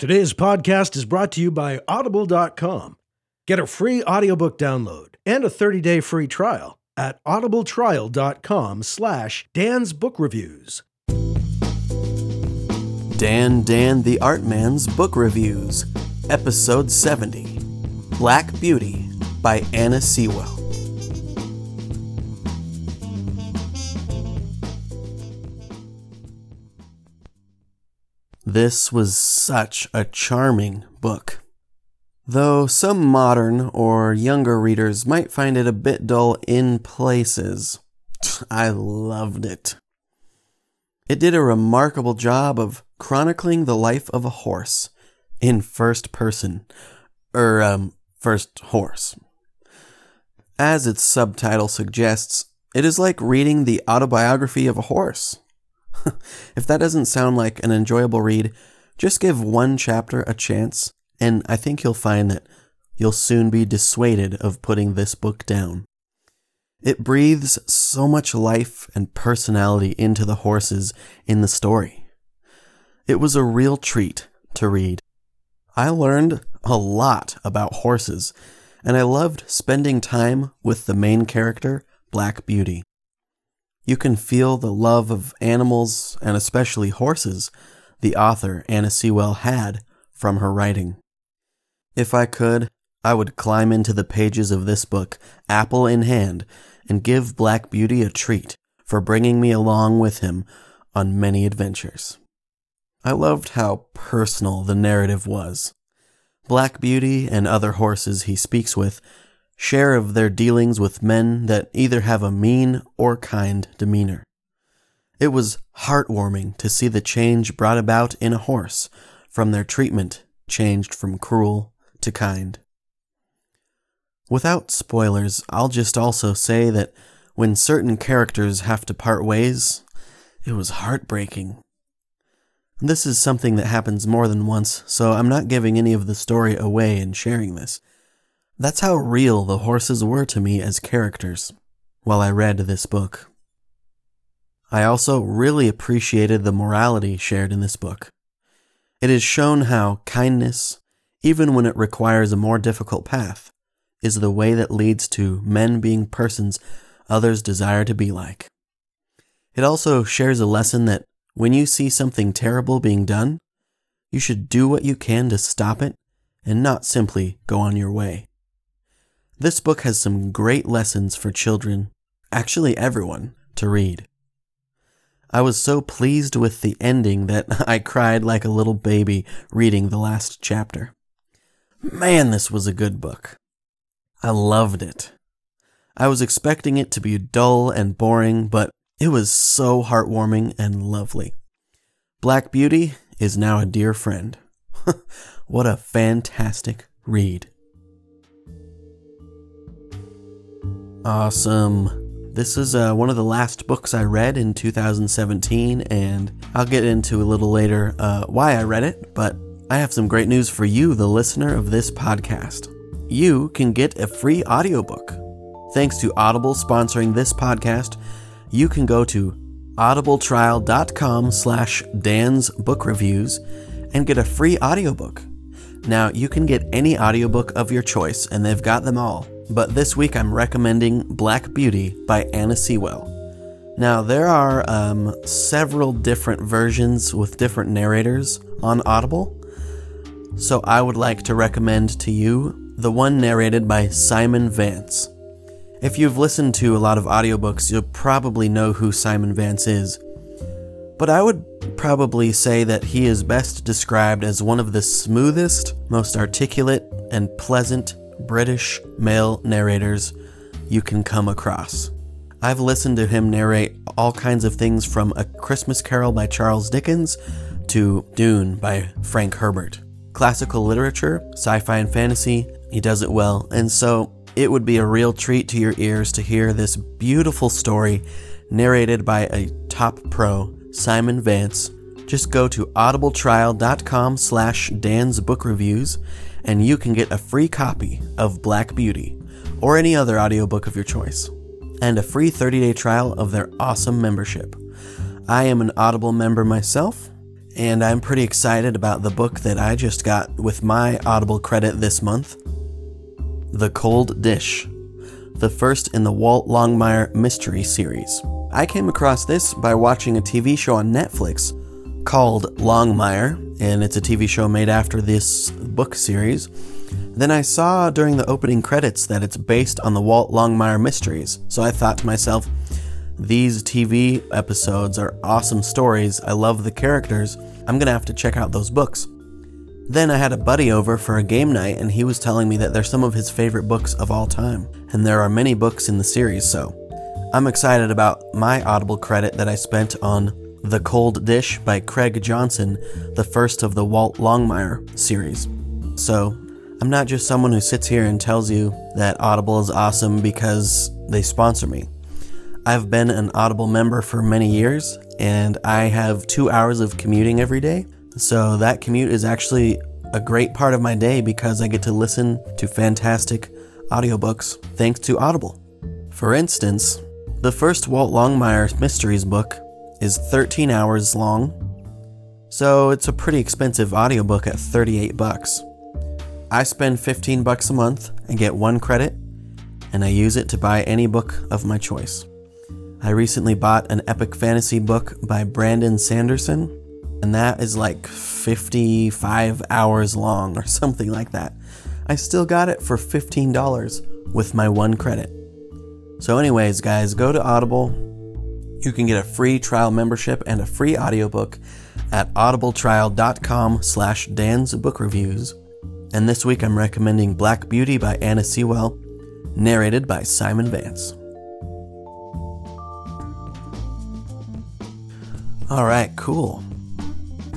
Today's podcast is brought to you by Audible.com. Get a free audiobook download and a 30-day free trial at audibletrial.com slash Dan's Book Reviews. Dan Dan the Art Man's Book Reviews, Episode 70 Black Beauty by Anna Sewell. This was such a charming book. Though some modern or younger readers might find it a bit dull in places, I loved it. It did a remarkable job of chronicling the life of a horse in first person, er, um, first horse. As its subtitle suggests, it is like reading the autobiography of a horse. if that doesn't sound like an enjoyable read, just give one chapter a chance, and I think you'll find that you'll soon be dissuaded of putting this book down. It breathes so much life and personality into the horses in the story. It was a real treat to read. I learned a lot about horses, and I loved spending time with the main character, Black Beauty. You can feel the love of animals, and especially horses, the author Anna Sewell had from her writing. If I could, I would climb into the pages of this book, apple in hand, and give Black Beauty a treat for bringing me along with him on many adventures. I loved how personal the narrative was. Black Beauty and other horses he speaks with share of their dealings with men that either have a mean or kind demeanor. It was heartwarming to see the change brought about in a horse from their treatment changed from cruel to kind. Without spoilers, I'll just also say that when certain characters have to part ways, it was heartbreaking. This is something that happens more than once, so I'm not giving any of the story away in sharing this. That's how real the horses were to me as characters while I read this book. I also really appreciated the morality shared in this book. It is shown how kindness, even when it requires a more difficult path, is the way that leads to men being persons others desire to be like. It also shares a lesson that when you see something terrible being done, you should do what you can to stop it and not simply go on your way. This book has some great lessons for children, actually everyone, to read. I was so pleased with the ending that I cried like a little baby reading the last chapter. Man, this was a good book. I loved it. I was expecting it to be dull and boring, but it was so heartwarming and lovely. Black Beauty is now a dear friend. what a fantastic read. Awesome. This is uh, one of the last books I read in 2017, and I'll get into a little later uh, why I read it, but I have some great news for you, the listener of this podcast. You can get a free audiobook. Thanks to Audible sponsoring this podcast, you can go to audibletrial.com slash Dan's Book Reviews and get a free audiobook. Now, you can get any audiobook of your choice, and they've got them all but this week I'm recommending Black Beauty by Anna Sewell. Now, there are um, several different versions with different narrators on Audible, so I would like to recommend to you the one narrated by Simon Vance. If you've listened to a lot of audiobooks, you'll probably know who Simon Vance is. But I would probably say that he is best described as one of the smoothest, most articulate, and pleasant British male narrators you can come across. I've listened to him narrate all kinds of things from A Christmas Carol by Charles Dickens to Dune by Frank Herbert. Classical literature, sci fi and fantasy, he does it well, and so it would be a real treat to your ears to hear this beautiful story narrated by a top pro, Simon Vance. Just go to audibletrial.com slash Dan's Book Reviews and you can get a free copy of Black Beauty or any other audiobook of your choice, and a free 30 day trial of their awesome membership. I am an Audible member myself, and I'm pretty excited about the book that I just got with my Audible credit this month The Cold Dish, the first in the Walt Longmire mystery series. I came across this by watching a TV show on Netflix called Longmire, and it's a TV show made after this book series. Then I saw during the opening credits that it's based on the Walt Longmire mysteries, so I thought to myself, these TV episodes are awesome stories. I love the characters. I'm gonna have to check out those books. Then I had a buddy over for a game night, and he was telling me that they're some of his favorite books of all time. And there are many books in the series, so I'm excited about my Audible credit that I spent on The Cold Dish by Craig Johnson, the first of the Walt Longmire series. So I'm not just someone who sits here and tells you that Audible is awesome because they sponsor me. I've been an Audible member for many years, and I have two hours of commuting every day. So that commute is actually a great part of my day because I get to listen to fantastic audiobooks thanks to Audible. For instance, the first Walt Longmire Mysteries book is 13 hours long, so it's a pretty expensive audiobook at 38 bucks. I spend 15 bucks a month and get one credit, and I use it to buy any book of my choice. I recently bought an epic fantasy book by Brandon Sanderson, and that is like 55 hours long or something like that. I still got it for $15 with my one credit. So, anyways, guys, go to Audible. You can get a free trial membership and a free audiobook at audibletrial.com slash Dan's Book Reviews. And this week I'm recommending Black Beauty by Anna Sewell, narrated by Simon Vance. Alright, cool.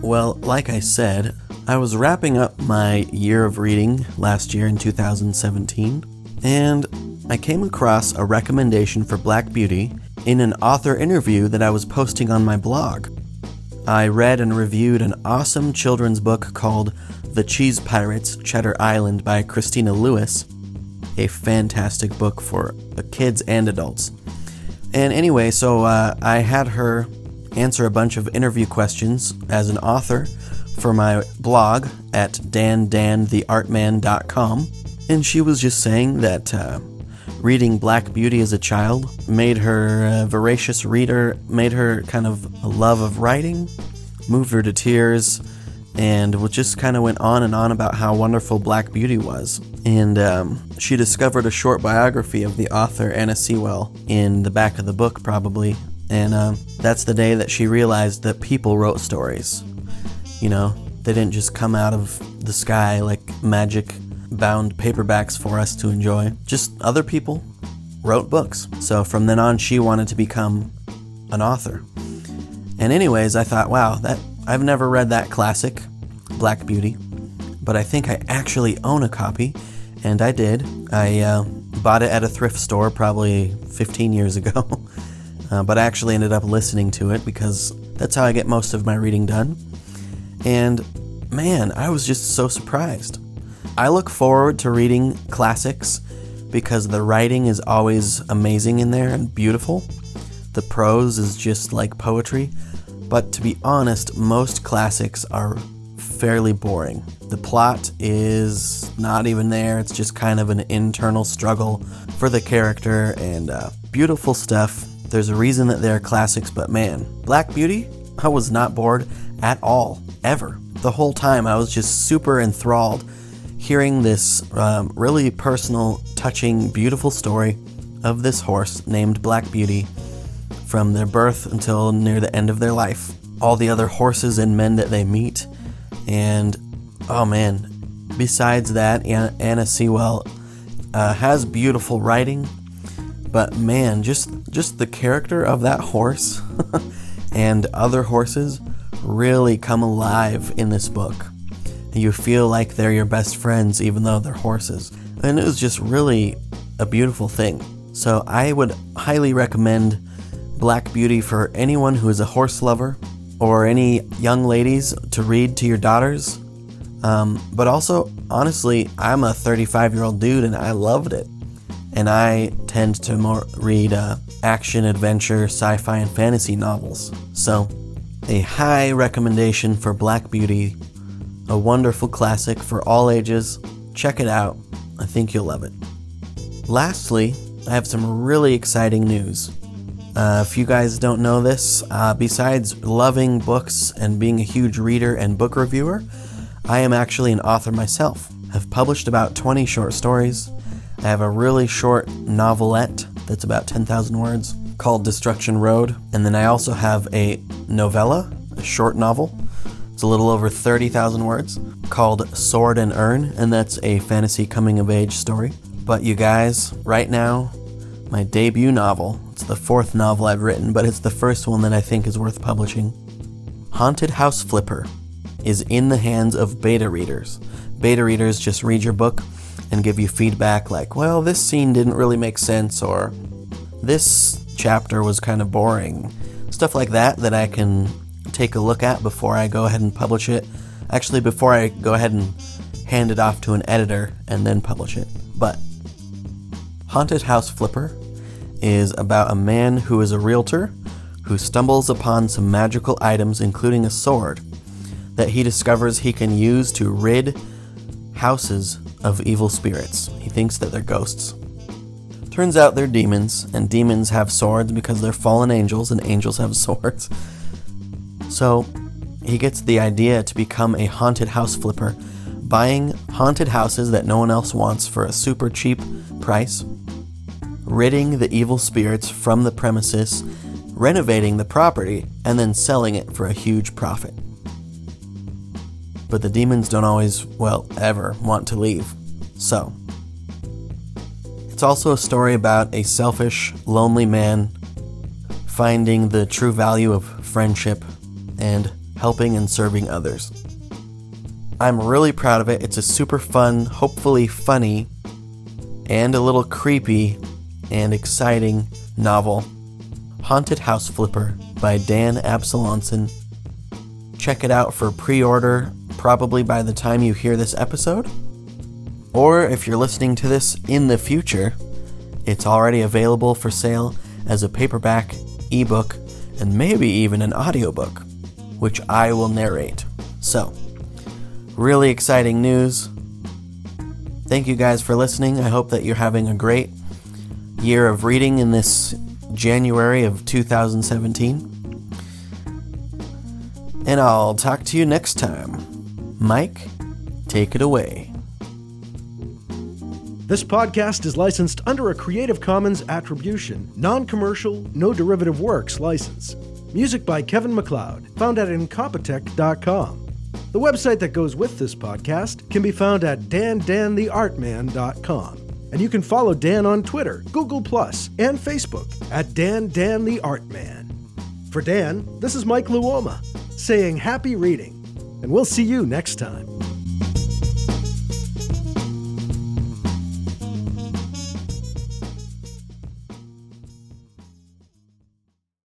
Well, like I said, I was wrapping up my year of reading last year in 2017, and I came across a recommendation for Black Beauty in an author interview that I was posting on my blog. I read and reviewed an awesome children's book called The Cheese Pirates Cheddar Island by Christina Lewis, a fantastic book for kids and adults. And anyway, so uh, I had her answer a bunch of interview questions as an author for my blog at dandantheartman.com. And she was just saying that uh, reading Black Beauty as a child made her a voracious reader, made her kind of a love of writing, moved her to tears, and we just kind of went on and on about how wonderful Black Beauty was. And um, she discovered a short biography of the author Anna Sewell in the back of the book, probably, and um, that's the day that she realized that people wrote stories. You know, they didn't just come out of the sky like magic bound paperbacks for us to enjoy. Just other people wrote books. So from then on, she wanted to become an author. And anyways, I thought, wow, that I've never read that classic, Black Beauty, but I think I actually own a copy, and I did. I uh, bought it at a thrift store probably 15 years ago. uh, but I actually ended up listening to it because that's how I get most of my reading done. And man, I was just so surprised. I look forward to reading classics because the writing is always amazing in there and beautiful. The prose is just like poetry. But to be honest, most classics are fairly boring. The plot is not even there, it's just kind of an internal struggle for the character and uh, beautiful stuff there's a reason that they're classics, but man, Black Beauty, I was not bored at all, ever. The whole time I was just super enthralled hearing this um, really personal, touching, beautiful story of this horse named Black Beauty from their birth until near the end of their life. All the other horses and men that they meet. And oh man, besides that, Anna Sewell uh, has beautiful writing but man, just just the character of that horse and other horses really come alive in this book. You feel like they're your best friends even though they're horses. And it was just really a beautiful thing. So I would highly recommend Black Beauty for anyone who is a horse lover or any young ladies to read to your daughters. Um, but also, honestly, I'm a 35 year old dude and I loved it and I tend to more read uh, action, adventure, sci fi, and fantasy novels. So a high recommendation for Black Beauty, a wonderful classic for all ages. Check it out. I think you'll love it. Lastly, I have some really exciting news. Uh, if you guys don't know this, uh, besides loving books and being a huge reader and book reviewer, I am actually an author myself. I've published about 20 short stories. I have a really short novelette that's about 10,000 words called Destruction Road, and then I also have a novella, a short novel. It's a little over 30,000 words called Sword and Urn, and that's a fantasy coming of age story. But you guys, right now, my debut novel, it's the fourth novel I've written, but it's the first one that I think is worth publishing. Haunted House Flipper is in the hands of beta readers. Beta readers just read your book and give you feedback like, well, this scene didn't really make sense, or this chapter was kind of boring. Stuff like that that I can take a look at before I go ahead and publish it. Actually, before I go ahead and hand it off to an editor and then publish it. But Haunted House Flipper is about a man who is a realtor who stumbles upon some magical items, including a sword, that he discovers he can use to rid houses of evil spirits. He thinks that they're ghosts. Turns out they're demons, and demons have swords because they're fallen angels, and angels have swords. So he gets the idea to become a haunted house flipper, buying haunted houses that no one else wants for a super cheap price, ridding the evil spirits from the premises, renovating the property, and then selling it for a huge profit. But the demons don't always, well, ever want to leave. So, it's also a story about a selfish, lonely man finding the true value of friendship and helping and serving others. I'm really proud of it. It's a super fun, hopefully funny, and a little creepy and exciting novel. Haunted House Flipper by Dan Absalonson. Check it out for pre order probably by the time you hear this episode. Or if you're listening to this in the future, it's already available for sale as a paperback, ebook, and maybe even an audiobook, which I will narrate. So, really exciting news. Thank you guys for listening. I hope that you're having a great year of reading in this January of 2017. And I'll talk to you next time. Mike, take it away. This podcast is licensed under a Creative Commons Attribution, non commercial, no derivative works license. Music by Kevin MacLeod, found at Incompetech.com. The website that goes with this podcast can be found at dandantheartman.com. And you can follow Dan on Twitter, Google, and Facebook at Dan Dan the Art Man. For Dan, this is Mike Luoma saying happy reading, and we'll see you next time.